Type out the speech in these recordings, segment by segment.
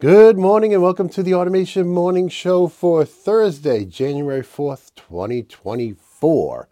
Good morning and welcome to the Automation Morning Show for Thursday, January 4th, 2024.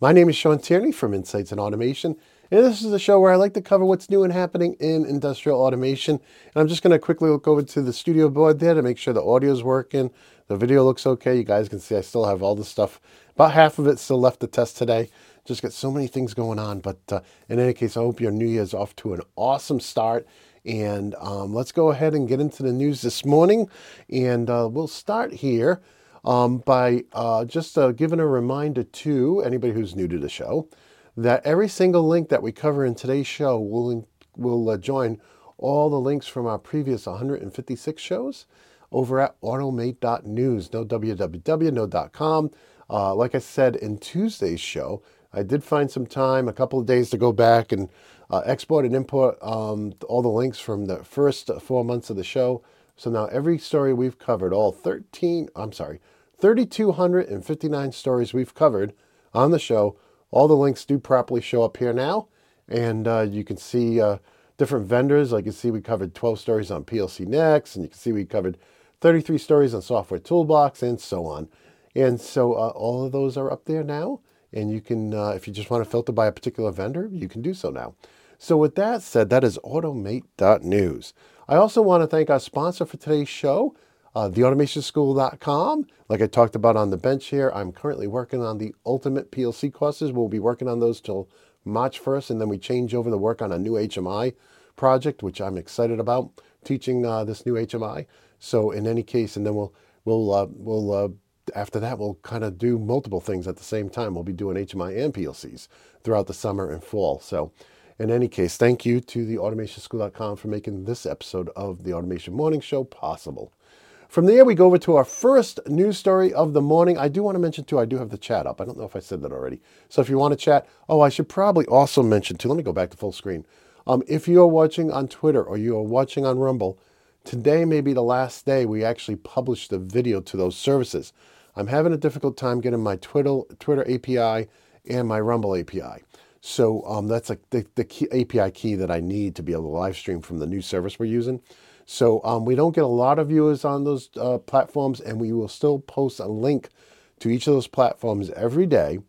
My name is Shawn Tierney from Insights in Automation, and this is the show where I like to cover what's new and happening in industrial automation. And I'm just going to quickly look over to the studio board there to make sure the audio is working, the video looks okay. You guys can see I still have all the stuff, about half of it still left to test today. Just got so many things going on, but uh, in any case, I hope your New Year's off to an awesome start and um, let's go ahead and get into the news this morning. And uh, we'll start here um, by uh, just uh, giving a reminder to anybody who's new to the show that every single link that we cover in today's show will, will uh, join all the links from our previous 156 shows over at automate.news. No www, no .com. Uh, like I said in Tuesday's show, I did find some time, a couple of days to go back and uh, export and import um, all the links from the first four months of the show. So now every story we've covered, all 13, I'm sorry, 3,259 stories we've covered on the show, all the links do properly show up here now. And uh, you can see uh, different vendors. Like you see, we covered 12 stories on PLC Next, and you can see we covered 33 stories on Software Toolbox, and so on. And so uh, all of those are up there now. And you can, uh, if you just want to filter by a particular vendor, you can do so now. So with that said, that is automate.news. I also want to thank our sponsor for today's show, uh, theautomationschool.com. Like I talked about on the bench here, I'm currently working on the ultimate PLC courses. We'll be working on those till March 1st, and then we change over to work on a new HMI project, which I'm excited about teaching uh, this new HMI. So in any case, and then we'll we'll uh, we'll uh, after that we'll kind of do multiple things at the same time. We'll be doing HMI and PLCs throughout the summer and fall. So in any case, thank you to the automationschool.com for making this episode of the Automation Morning Show possible. From there, we go over to our first news story of the morning. I do want to mention, too, I do have the chat up. I don't know if I said that already. So if you want to chat, oh, I should probably also mention, too, let me go back to full screen. Um, if you are watching on Twitter or you are watching on Rumble, today may be the last day we actually publish the video to those services. I'm having a difficult time getting my Twitter, Twitter API and my Rumble API. So um, that's like the, the key, API key that I need to be able to live stream from the new service we're using. So um, we don't get a lot of viewers on those uh, platforms, and we will still post a link to each of those platforms every day.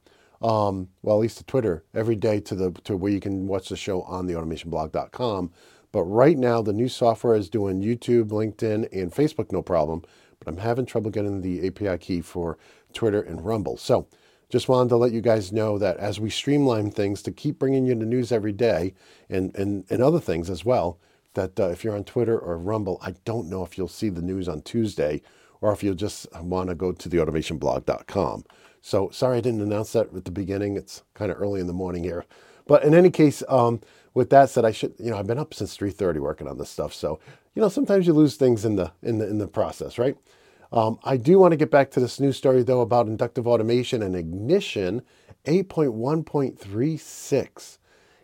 Um, well, at least to Twitter every day to the to where you can watch the show on the automationblog.com. But right now, the new software is doing YouTube, LinkedIn, and Facebook no problem. But I'm having trouble getting the API key for Twitter and Rumble. So just wanted to let you guys know that as we streamline things to keep bringing you the news every day and, and, and other things as well, that uh, if you're on Twitter or Rumble, I don't know if you'll see the news on Tuesday or if you'll just want to go to theautomationblog.com. So sorry I didn't announce that at the beginning. It's kind of early in the morning here. But in any case, um, with that said, I should, you know, I've been up since 3.30 working on this stuff. So, you know, sometimes you lose things in the, in the, in the process, right? Um, I do want to get back to this new story, though, about inductive automation and ignition 8.1.36.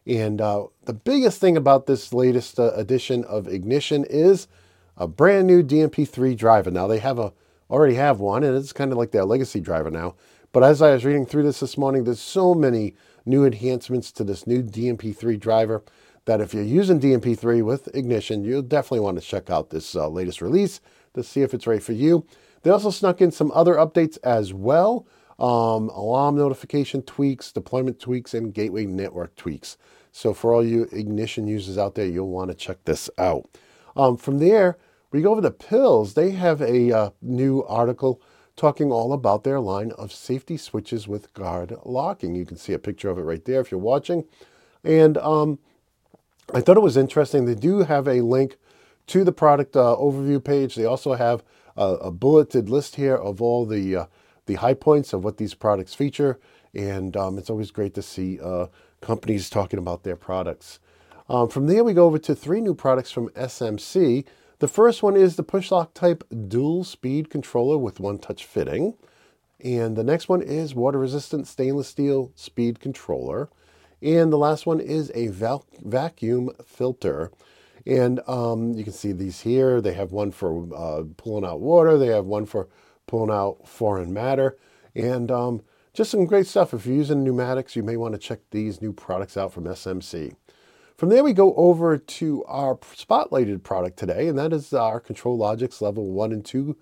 And uh, the biggest thing about this latest uh, edition of Ignition is a brand new DNP3 driver. Now they have a already have one, and it's kind of like their legacy driver now. But as I was reading through this this morning, there's so many new enhancements to this new DNP3 driver that if you're using DNP3 with Ignition, you'll definitely want to check out this uh, latest release to see if it's right for you. They also snuck in some other updates as well um, alarm notification tweaks, deployment tweaks, and gateway network tweaks. So, for all you Ignition users out there, you'll want to check this out. Um, from there, we go over to Pilz. They have a uh, new article talking all about their line of safety switches with guard locking. You can see a picture of it right there if you're watching. And um, I thought it was interesting. They do have a link to the product uh, overview page. They also have a, bulleted list here of all the uh, the high points of what these products feature, and um, it's always great to see uh, companies talking about their products. Um, from there, we go over to three new products from SMC. The first one is the push-lock type dual speed controller with one-touch fitting. And the next one is water-resistant stainless steel speed controller. And the last one is a vacuum filter. And um, you can see these here. They have one for uh, pulling out water. They have one for pulling out foreign matter. And um, just some great stuff. If you're using pneumatics, you may want to check these new products out from SMC. From there, we go over to our spotlighted product today, and that is our ControlLogix Level 1 and 2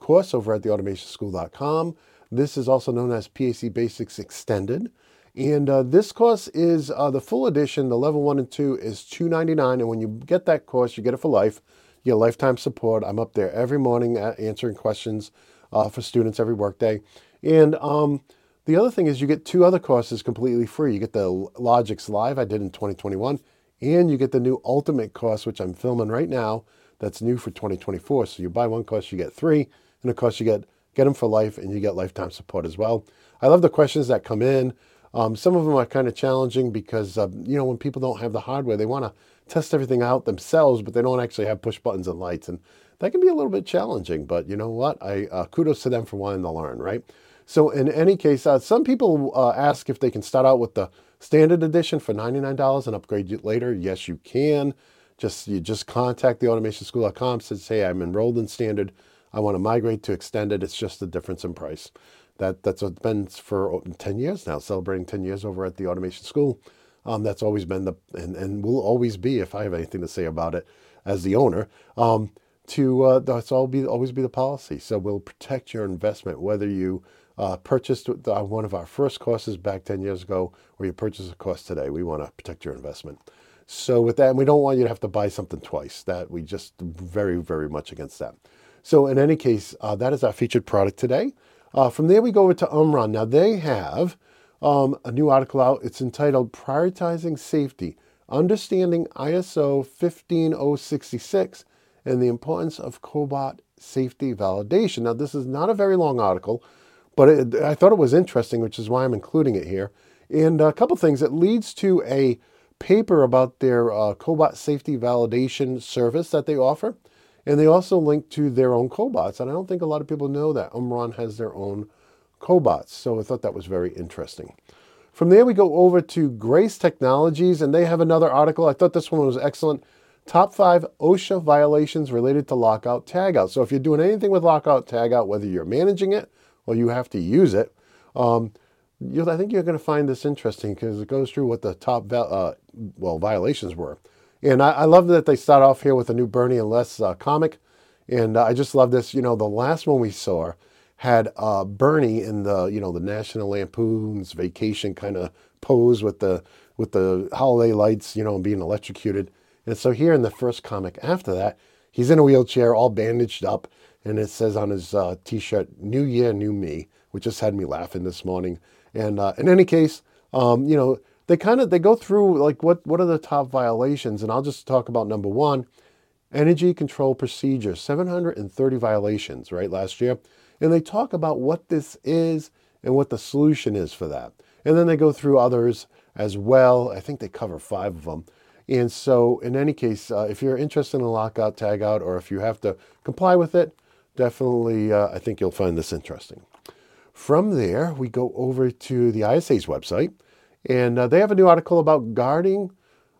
course over at theautomationschool.com. This is also known as PAC Basics Extended. And uh, this course is uh, the full edition, the level one and two is $2.99. And when you get that course, you get it for life. You get lifetime support. I'm up there every morning answering questions uh, for students every workday. And um, the other thing is you get two other courses completely free. You get the Logix Live I did in 2021, and you get the new Ultimate course, which I'm filming right now. That's new for 2024. So you buy one course, you get three, and of course you get get them for life, and you get lifetime support as well. I love the questions that come in. Um, some of them are kind of challenging because uh, you know when people don't have the hardware, they want to test everything out themselves, but they don't actually have push buttons and lights, and that can be a little bit challenging. But you know what? I uh, kudos to them for wanting to learn, right? So in any case, uh, some people uh, ask if they can start out with the standard edition for $99 and upgrade later. Yes, you can. Just you just contact theautomationschool.com. Says, hey, I'm enrolled in standard. I want to migrate to extended. It's just the difference in price. That that's been for 10 years now, celebrating 10 years over at the Automation School. Um, that's always been the and, and will always be if I have anything to say about it as the owner. Um, to uh, that's all be always be the policy. So we'll protect your investment whether you uh, purchased uh, one of our first courses back 10 years ago, or you purchase a course today. We want to protect your investment. So with that, we don't want you to have to buy something twice. That we just very, very much against that. So in any case, uh, that is our featured product today. Uh, from there, we go over to Omron. Now they have um, a new article out. It's entitled "Prioritizing Safety: Understanding ISO 15066 and the Importance of Cobot Safety Validation." Now this is not a very long article. But it, I thought it was interesting, which is why I'm including it here. And a couple things. It leads to a paper about their uh, cobot safety validation service that they offer. And they also link to their own cobots. And I don't think a lot of people know that Omron has their own cobots. So I thought that was very interesting. From there, we go over to Grace Technologies, and they have another article. I thought this one was excellent. Top five OSHA violations related to lockout tagout. So if you're doing anything with lockout tagout, whether you're managing it or you have to use it. Um, I think you're going to find this interesting because it goes through what the top uh, well violations were. And I, I, love that they start off here with a new Bernie and Les uh, comic. And uh, I just love this. You know, the last one we saw had uh, Bernie in the you know the National Lampoon's Vacation kind of pose with the with the holiday lights, you know, being electrocuted. And so here in the first comic after that, he's in a wheelchair, all bandaged up, and it says on his uh, T-shirt, "New Year, New Me," which just had me laughing this morning. And uh, in any case, um, you know, they kind of they go through like what what are the top violations, and I'll just talk about number one, energy control procedure, 730 violations right last year, and they talk about what this is and what the solution is for that, and then they go through others as well. I think they cover five of them. And so, in any case, uh, if you're interested in a lockout, tagout, or if you have to comply with it, definitely, uh, I think you'll find this interesting. From there, we go over to the ISA's website, and uh, they have a new article about guarding,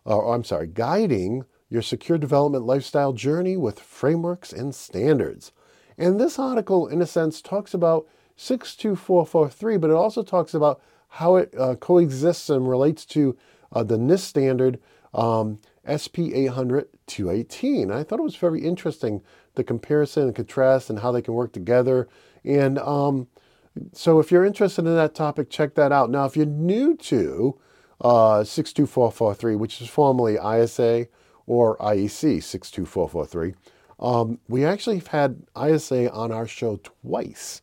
or I'm sorry, guiding your secure development lifestyle journey with frameworks and standards. And this article, in a sense, talks about 62443, but it also talks about how it uh, coexists and relates to uh, the NIST standard um, SP 800 218. I thought it was very interesting the comparison and contrast and how they can work together. And um, so if you're interested in that topic, check that out. Now, if you're new to uh, 62443, which is formerly ISA or IEC 62443, um, we actually have had ISA on our show twice.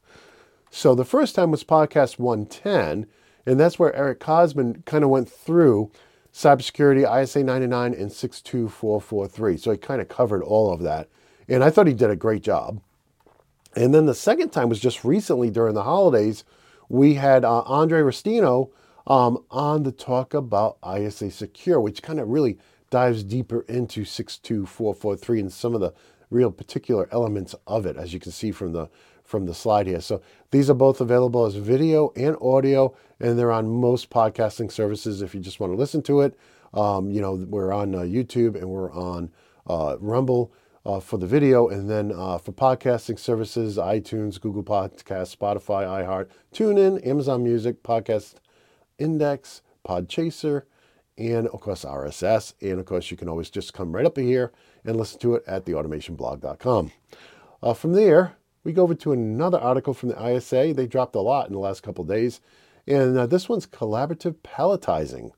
So the first time was podcast 110, and that's where Eric Cosman kind of went through cybersecurity, ISA 99, and 62443. So he kind of covered all of that. And I thought he did a great job. And then the second time was just recently during the holidays. We had uh, Andre Ristaino um, on to talk about ISA Secure, which kind of really dives deeper into 62443 and some of the real particular elements of it, as you can see from the from the slide here. So these are both available as video and audio, and they're on most podcasting services if you just want to listen to it. Um, you know, we're on uh, YouTube and we're on uh, Rumble uh, for the video, and then uh, for podcasting services, iTunes, Google Podcast, Spotify, iHeart, TuneIn, Amazon Music, Podcast Index, Podchaser, and of course RSS. And of course, you can always just come right up here and listen to it at theautomationblog.com. Uh, from there, we go over to another article from the ISA. They dropped a lot in the last couple days. And uh, this one's collaborative palletizing,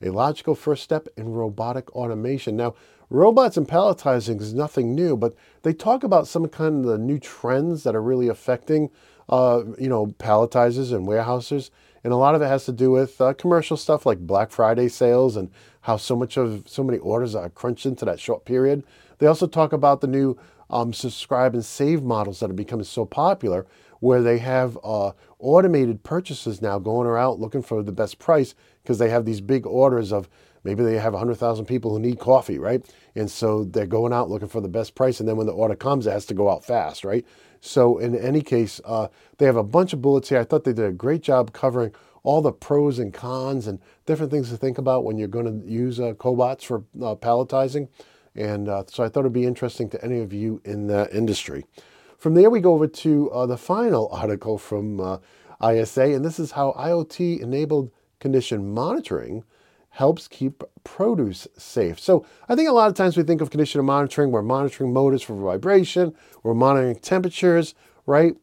a logical first step in robotic automation. Now, robots and palletizing is nothing new, but they talk about some kind of the new trends that are really affecting, uh, you know, palletizers and warehouses. And a lot of it has to do with uh, commercial stuff like Black Friday sales and how so much of so many orders are crunched into that short period. They also talk about the new um, subscribe and save models that are becoming so popular, where they have uh, automated purchases now going around looking for the best price because they have these big orders of maybe they have 100,000 people who need coffee, right? And so they're going out looking for the best price. And then when the order comes, it has to go out fast, right? So in any case, uh, they have a bunch of bullets here. I thought they did a great job covering all the pros and cons and different things to think about when you're going to use uh, cobots for uh, palletizing. And uh, so I thought it'd be interesting to any of you in that industry. From there, we go over to uh, the final article from uh, ISA, and this is how IoT enabled condition monitoring helps keep produce safe. So I think a lot of times we think of condition monitoring, we're monitoring motors for vibration, we're monitoring temperatures, right?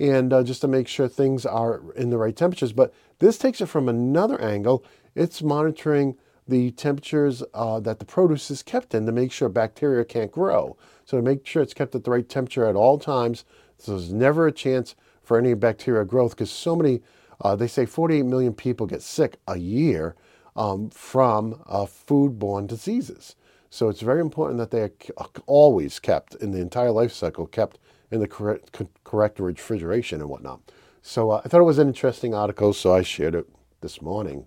And uh, just to make sure things are in the right temperatures. But this takes it from another angle. It's monitoring the temperatures uh, that the produce is kept in to make sure bacteria can't grow. So to make sure it's kept at the right temperature at all times, so there's never a chance for any bacteria growth because so many, uh, they say 48 million people get sick a year um, from uh, foodborne diseases. So it's very important that they are always kept in the entire life cycle, kept in the correct, correct refrigeration and whatnot. So uh, I thought it was an interesting article, so I shared it this morning.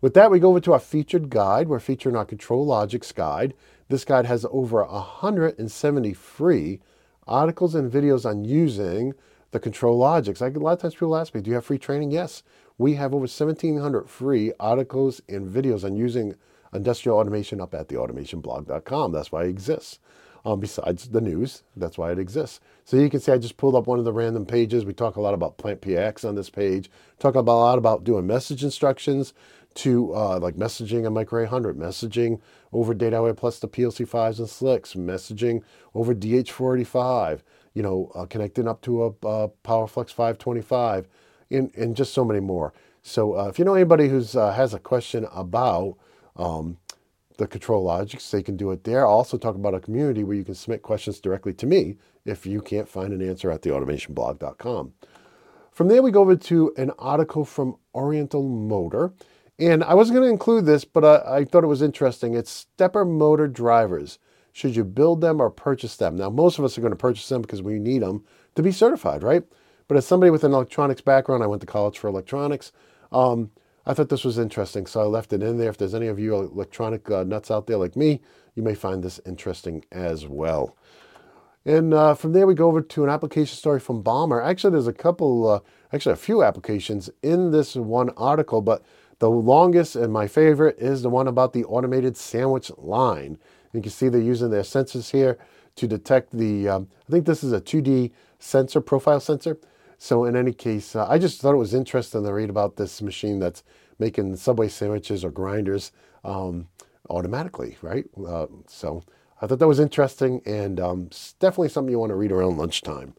With that, we go over to our featured guide. We're featuring our ControlLogix guide. This guide has over 170 free articles and videos on using the ControlLogix. I, a lot of times people ask me, do you have free training? Yes. We have over 1,700 free articles and videos on using industrial automation up at theautomationblog.com. That's why it exists. Um, besides the news, that's why it exists. So you can see I just pulled up one of the random pages. We talk a lot about PlantPAx on this page. Talk about, a lot about doing message instructions, to uh, like messaging a Micro 800, messaging over Data Plus the PLC5s and SLCs, messaging over DH485, you know, uh, connecting up to a, a PowerFlex 525, and, and just so many more. So uh, if you know anybody who uh, has a question about um, the ControlLogix, they can do it there. I'll also talk about a community where you can submit questions directly to me if you can't find an answer at theautomationblog.com. From there, we go over to an article from Oriental Motor. And I wasn't going to include this, but I, I, thought it was interesting. It's stepper motor drivers. Should you build them or purchase them? Now, most of us are going to purchase them because we need them to be certified, right? But as somebody with an electronics background, I went to college for electronics. Um, I thought this was interesting, so I left it in there. If there's any of you electronic uh, nuts out there like me, you may find this interesting as well. And uh, from there, we go over to an application story from Baumer. Actually, there's a couple, uh, actually a few applications in this one article, but the longest and my favorite is the one about the automated sandwich line. You can see they're using their sensors here to detect the, um, I think this is a 2D sensor, profile sensor. So in any case, uh, I just thought it was interesting to read about this machine that's making Subway sandwiches or grinders um, automatically, right? Uh, so I thought that was interesting and um, definitely something you want to read around lunchtime.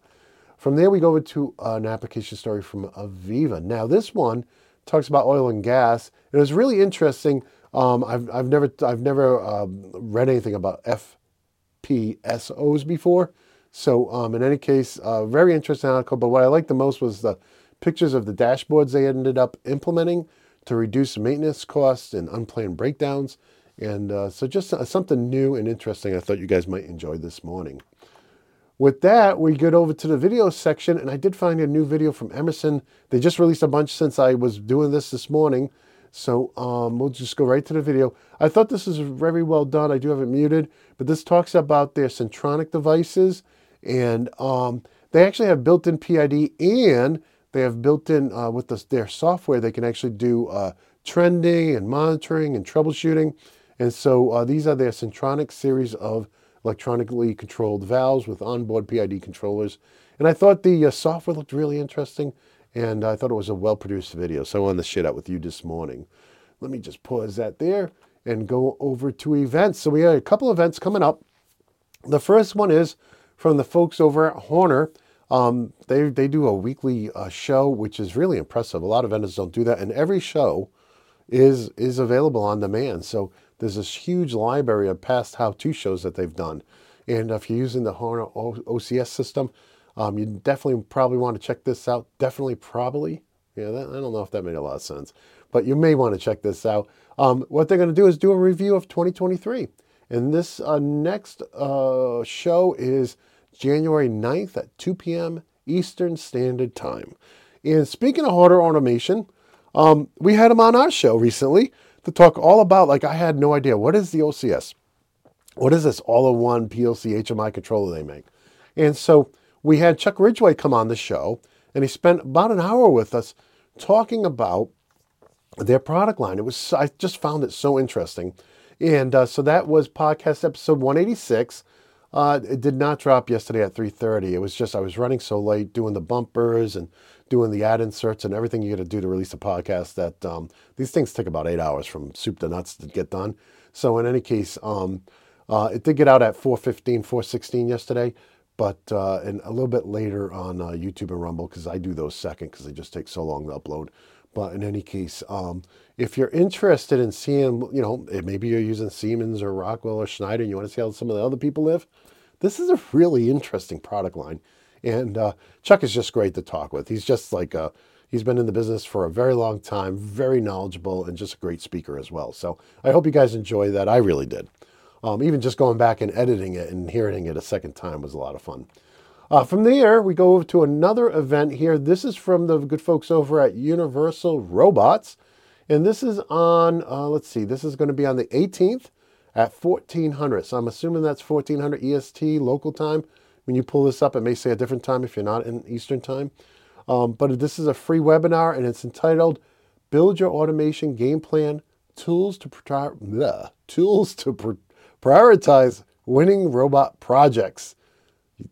From there, we go over to an application story from Aveva. Now, this one talks about oil and gas. It was really interesting. Um, I've, I've never, I've never um, read anything about FPSOs before. So um, in any case, uh, very interesting article. But what I liked the most was the pictures of the dashboards they ended up implementing to reduce maintenance costs and unplanned breakdowns. And uh, so just uh, something new and interesting I thought you guys might enjoy this morning. With that, we get over to the video section, and I did find a new video from Emerson. They just released a bunch since I was doing this this morning, so um, we'll just go right to the video. I thought this was very well done. I do have it muted, but this talks about their Sentronic devices, and um, they actually have built-in PID, and they have built-in uh, with the, their software. They can actually do uh, trending and monitoring and troubleshooting, and so uh, these are their Sentronic series of electronically controlled valves with onboard PID controllers. And I thought the uh, software looked really interesting and I thought it was a well-produced video. So I wanted to share that with you this morning. Let me just pause that there. and go over to events. So we have a couple events coming up. The first one is from the folks over at Horner. Um, they they do a weekly uh, show, which is really impressive. A lot of vendors don't do that, and every show is is available on demand. So there's this huge library of past how-to shows that they've done. And if you're using the Horner OCS system, um, you definitely probably want to check this out. Definitely, probably. Yeah, that, I don't know if that made a lot of sense, but you may want to check this out. Um, what they're going to do is do a review of 2023. And this uh, next uh, show is January 9th at 2 p.m. Eastern Standard Time. And speaking of Horner automation, um, we had him on our show recently to talk all about, like, I had no idea. What is the OCS? What is this all-in-one PLC HMI controller they make? And so we had Chuck Ridgway come on the show, and he spent about an hour with us talking about their product line. It was I just found it so interesting, and uh, so that was podcast episode 186. Uh, it did not drop yesterday at 3:30. It was just I was running so late doing the bumpers and doing the ad inserts and everything you got to do to release a podcast. That um, these things take about eight hours from soup to nuts to get done. So in any case, um, uh, it did get out at 4:15, 4:16 yesterday, but uh, and a little bit later on uh, YouTube and Rumble because I do those second because they just take so long to upload. But in any case, um, if you're interested in seeing, you know, maybe you're using Siemens or Rockwell or Schneider and you want to see how some of the other people live, this is a really interesting product line. And uh, Chuck is just great to talk with. He's just like a, he's been in the business for a very long time, very knowledgeable, and just a great speaker as well. So I hope you guys enjoy that. I really did. Um, even just going back and editing it and hearing it a second time was a lot of fun. Uh, from there, we go to another event here. This is from the good folks over at Universal Robots. And this is on, uh, let's see, this is going to be on the 18th at 1400. So I'm assuming that's 1400 EST local time. When you pull this up, it may say a different time if you're not in Eastern time. Um, but this is a free webinar and it's entitled Build Your Automation Game Plan Tools to, bleh, tools to Prioritize winning robot projects.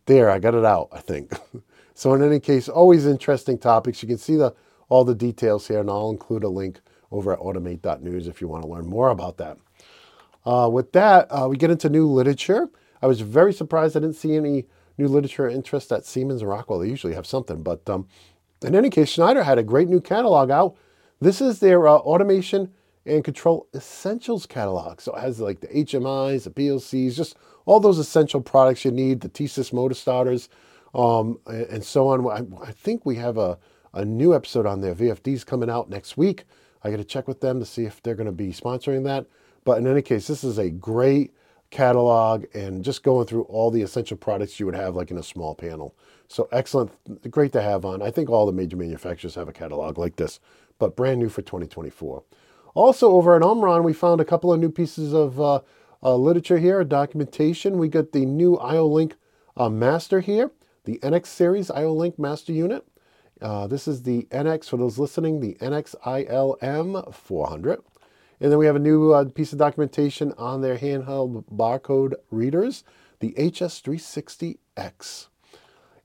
There, I got it out, I think. so in any case, always interesting topics. You can see the all the details here, and I'll include a link over at automate.news if you want to learn more about that. Uh, with that, uh, we get into new literature. I was very surprised I didn't see any new literature interest at Siemens and Rockwell. They usually have something, but um, in any case, Schneider had a great new catalog out. This is their uh, automation and control essentials catalog. So it has like the HMIs, the PLCs, just all those essential products you need, the TeSys motor starters, um, and so on. I, I, think we have a, a new episode on there. VFD's coming out next week. I got to check with them to see if they're going to be sponsoring that. But in any case, this is a great catalog and just going through all the essential products you would have like in a small panel. So excellent, great to have on. I think all the major manufacturers have a catalog like this, but brand new for 2024. Also, over at Omron, we found a couple of new pieces of uh, uh, literature here, documentation. We got the new IO-Link uh, Master here, the NX series IO-Link Master Unit. Uh, this is the NX, for those listening, the NX ILM 400. And then we have a new uh, piece of documentation on their handheld barcode readers, the HS360X.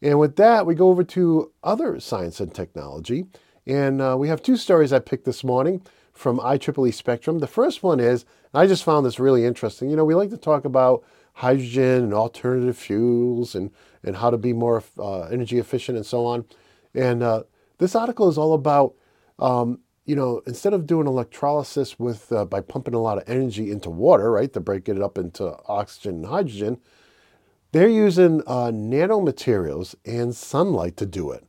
And with that, we go over to other science and technology. And uh, we have two stories I picked this morning from IEEE Spectrum. The first one is, I just found this really interesting. You know, we like to talk about hydrogen and alternative fuels and, and how to be more uh, energy efficient and so on. And uh, this article is all about, um, you know, instead of doing electrolysis with uh, by pumping a lot of energy into water, right, to break it up into oxygen and hydrogen, they're using uh, nanomaterials and sunlight to do it.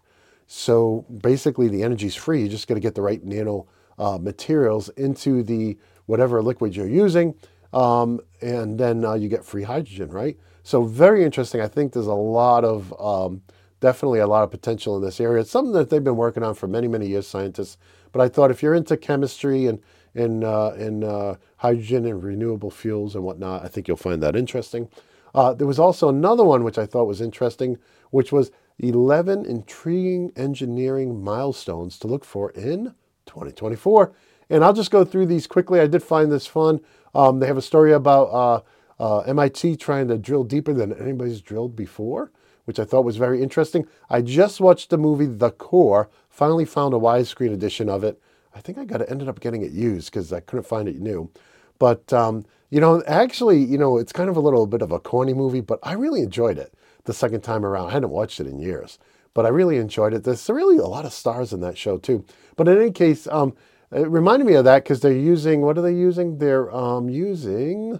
So basically, the energy is free. You just got to get the right nano uh, materials into the whatever liquid you're using, um, and then uh, you get free hydrogen, right? So very interesting. I think there's a lot of, um, definitely a lot of potential in this area. It's something that they've been working on for many, many years, scientists. But I thought if you're into chemistry and, and, uh, and uh, hydrogen and renewable fuels and whatnot, I think you'll find that interesting. Uh, there was also another one which I thought was interesting, which was 11 intriguing engineering milestones to look for in 2024. And I'll just go through these quickly. I did find this fun. Um, they have a story about uh, uh, MIT trying to drill deeper than anybody's drilled before, which I thought was very interesting. I just watched the movie The Core, finally found a widescreen edition of it. I think I got it, ended up getting it used because I couldn't find it new. But um, you know, actually, you know, it's kind of a little bit of a corny movie, but I really enjoyed it the second time around. I hadn't watched it in years, but I really enjoyed it. There's really a lot of stars in that show too. But in any case, um, it reminded me of that because they're using what are they using? They're um, using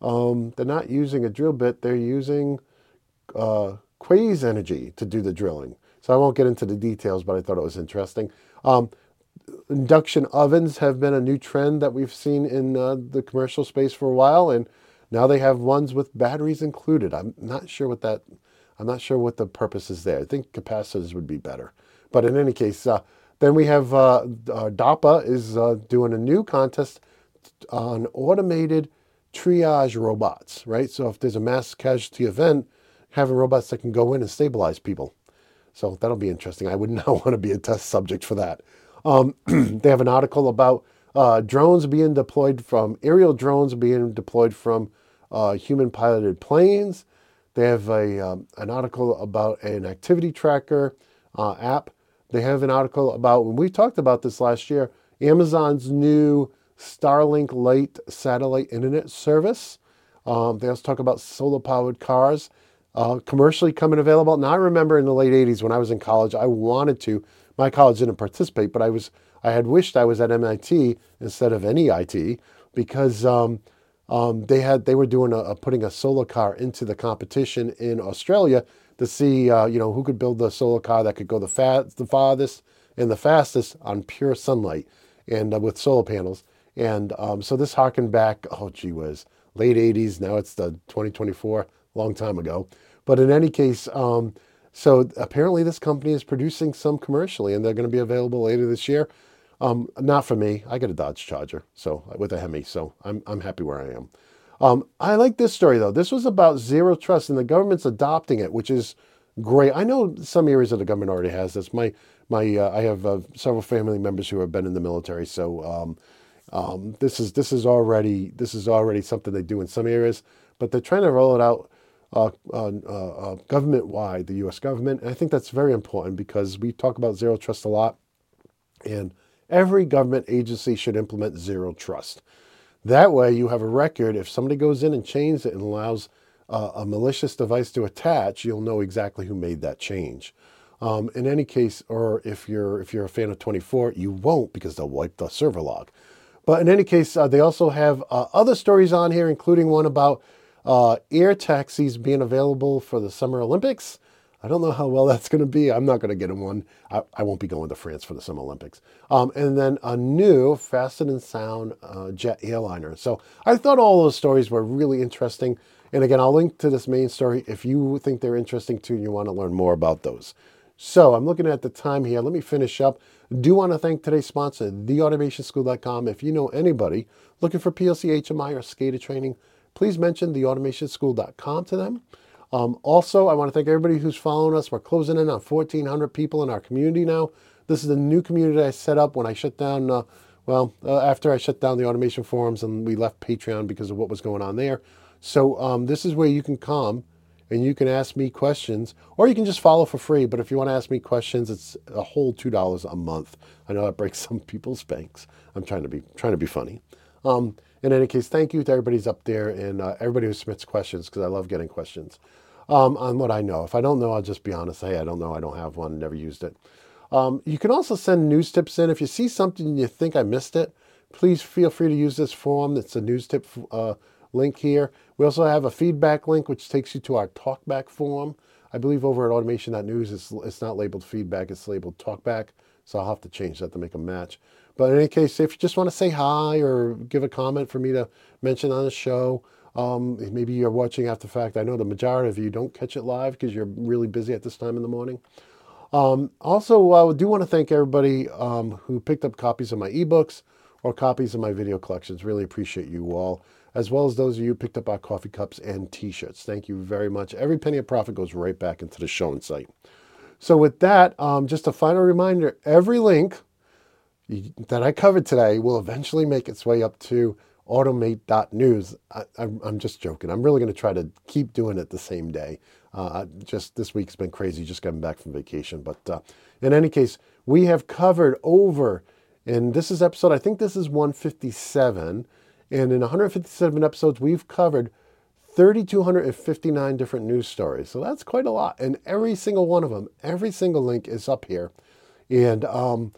um, they're not using a drill bit. They're using uh, Quaise energy to do the drilling. So I won't get into the details, but I thought it was interesting. Um, induction ovens have been a new trend that we've seen in uh, the commercial space for a while, and now they have ones with batteries included. I'm not sure what that. I'm not sure what the purpose is there. I think capacitors would be better. But in any case, uh, then we have uh, uh DARPA is uh, doing a new contest on automated triage robots, right? So if there's a mass casualty event, having robots that can go in and stabilize people. So that'll be interesting. I would not want to be a test subject for that. Um, they have an article about uh, drones being deployed from aerial drones being deployed from uh, human piloted planes. They have a, um, an article about an activity tracker uh, app. They have an article about, when we talked about this last year, Amazon's new Starlink Light satellite internet service. Um, they also talk about solar powered cars uh, commercially coming available. Now, I remember in the late 80s when I was in college, I wanted to my college didn't participate, but I was I had wished I was at MIT instead of NEIT because um, um, they had they were doing a, a, putting a solar car into the competition in Australia to see uh, you know who could build the solar car that could go the fast the farthest and the fastest on pure sunlight and uh, with solar panels. And um, so this harkened back, oh gee whiz, late 80s. Now it's the 2024, long time ago. But in any case, um, so apparently, this company is producing some commercially, and they're going to be available later this year. Um, not for me. I got a Dodge Charger, so with a Hemi, so I'm I'm happy where I am. Um, I like this story though. This was about zero trust, and the government's adopting it, which is great. I know some areas of the government already has this. My my uh, I have uh, several family members who have been in the military, so um, um, this is this is already this is already something they do in some areas, but they're trying to roll it out uh, uh, uh, government wide, the US government. And I think that's very important because we talk about zero trust a lot. And every government agency should implement zero trust. That way, you have a record. If somebody goes in and changes it and allows uh, a malicious device to attach, you'll know exactly who made that change. Um, in any case, or if you're if you're a fan of 24, you won't because they'll wipe the server log. But in any case, uh, they also have uh, other stories on here, including one about uh, air taxis being available for the Summer Olympics. I don't know how well that's going to be. I'm not going to get in one. I, I, won't be going to France for the Summer Olympics. Um, and then a new Fast and Sound uh, jet airliner. So I thought all those stories were really interesting. And again, I'll link to this main story if you think they're interesting too and you want to learn more about those. So I'm looking at the time here. Let me finish up. Do want to thank today's sponsor, theautomationschool.com. If you know anybody looking for PLC HMI or SCADA training, please mention theautomationschool.com to them. Um, also, I want to thank everybody who's following us. We're closing in on 1,400 people in our community now. This is a new community I set up when I shut down, uh, well, uh, after I shut down the automation forums and we left Patreon because of what was going on there. So um, this is where you can come and you can ask me questions, or you can just follow for free. But if you want to ask me questions, it's a whole two dollars a month. I know that breaks some people's banks. I'm trying to be trying to be funny. Um, in any case, thank you to everybody's up there and uh, everybody who submits questions because I love getting questions um, on what I know. If I don't know, I'll just be honest. Hey, I don't know. I don't have one. Never used it. Um, you can also send news tips in. If you see something and you think I missed it, please feel free to use this form. It's a news tip uh, link here. We also have a feedback link, which takes you to our talkback form. I believe over at automation.news, it's, it's not labeled feedback, it's labeled talkback. So I'll have to change that to make a match. But in any case, if you just want to say hi or give a comment for me to mention on the show, um, maybe you're watching after the fact. I know the majority of you don't catch it live because you're really busy at this time in the morning. Um, also, I do want to thank everybody um, who picked up copies of my ebooks or copies of my video collections. Really appreciate you all, as well as those of you who picked up our coffee cups and t-shirts. Thank you very much. Every penny of profit goes right back into the show and site. So with that, um, just a final reminder, every link that I covered today will eventually make its way up to automate.news. I, am just joking. I'm really going to try to keep doing it the same day. Uh, just this week's been crazy, just getting back from vacation. But uh, in any case, we have covered over, and this is episode, I think this is 157. And in 157 episodes, we've covered 3,259 different news stories. So that's quite a lot. And every single one of them, every single link is up here. And um,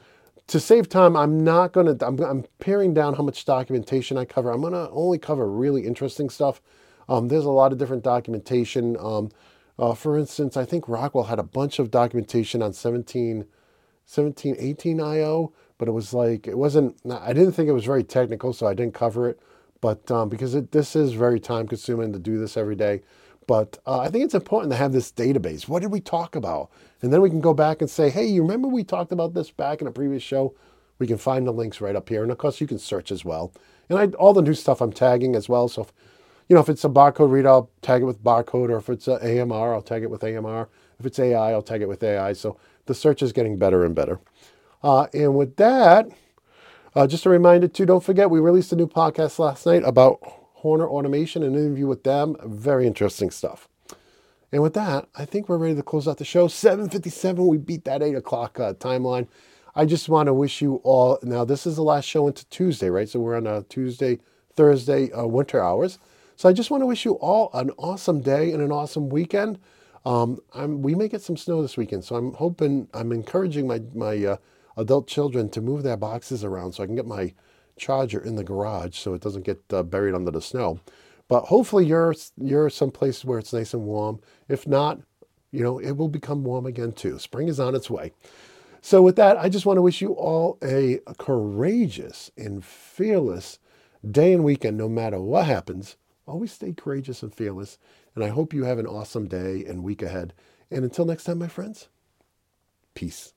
to save time, I'm not going to, I'm, I'm paring down how much documentation I cover. I'm going to only cover really interesting stuff. Um, there's a lot of different documentation. Um, uh, for instance, I think Rockwell had a bunch of documentation on 17, 17, 18 IO, but it was like, it wasn't, I didn't think it was very technical, so I didn't cover it. But um, because it, this is very time consuming to do this every day. But uh, I think it's important to have this database. What did we talk about? And then we can go back and say, hey, you remember we talked about this back in a previous show? We can find the links right up here. And of course, you can search as well. And I, all the new stuff I'm tagging as well. So, if, you know, if it's a barcode reader, I'll tag it with barcode. Or if it's AMR, I'll tag it with AMR. If it's AI, I'll tag it with AI. So the search is getting better and better. Uh, and with that, uh, just a reminder too, don't forget we released a new podcast last night about Horner Automation, an interview with them. Very interesting stuff. And with that, I think we're ready to close out the show. 7:57, we beat that eight o'clock uh, timeline. I just want to wish you all. Now, this is the last show into Tuesday, right? So we're on a Tuesday, Thursday, uh, winter hours. So I just want to wish you all an awesome day and an awesome weekend. Um, we may get some snow this weekend, so I'm hoping, I'm encouraging my my uh, adult children to move their boxes around so I can get my charger in the garage so it doesn't get uh, buried under the snow. But hopefully you're you're someplace where it's nice and warm. If not, you know, it will become warm again too. Spring is on its way. So with that, I just want to wish you all a, a courageous and fearless day and weekend no matter what happens. Always stay courageous and fearless. And I hope you have an awesome day and week ahead. And until next time, my friends, peace.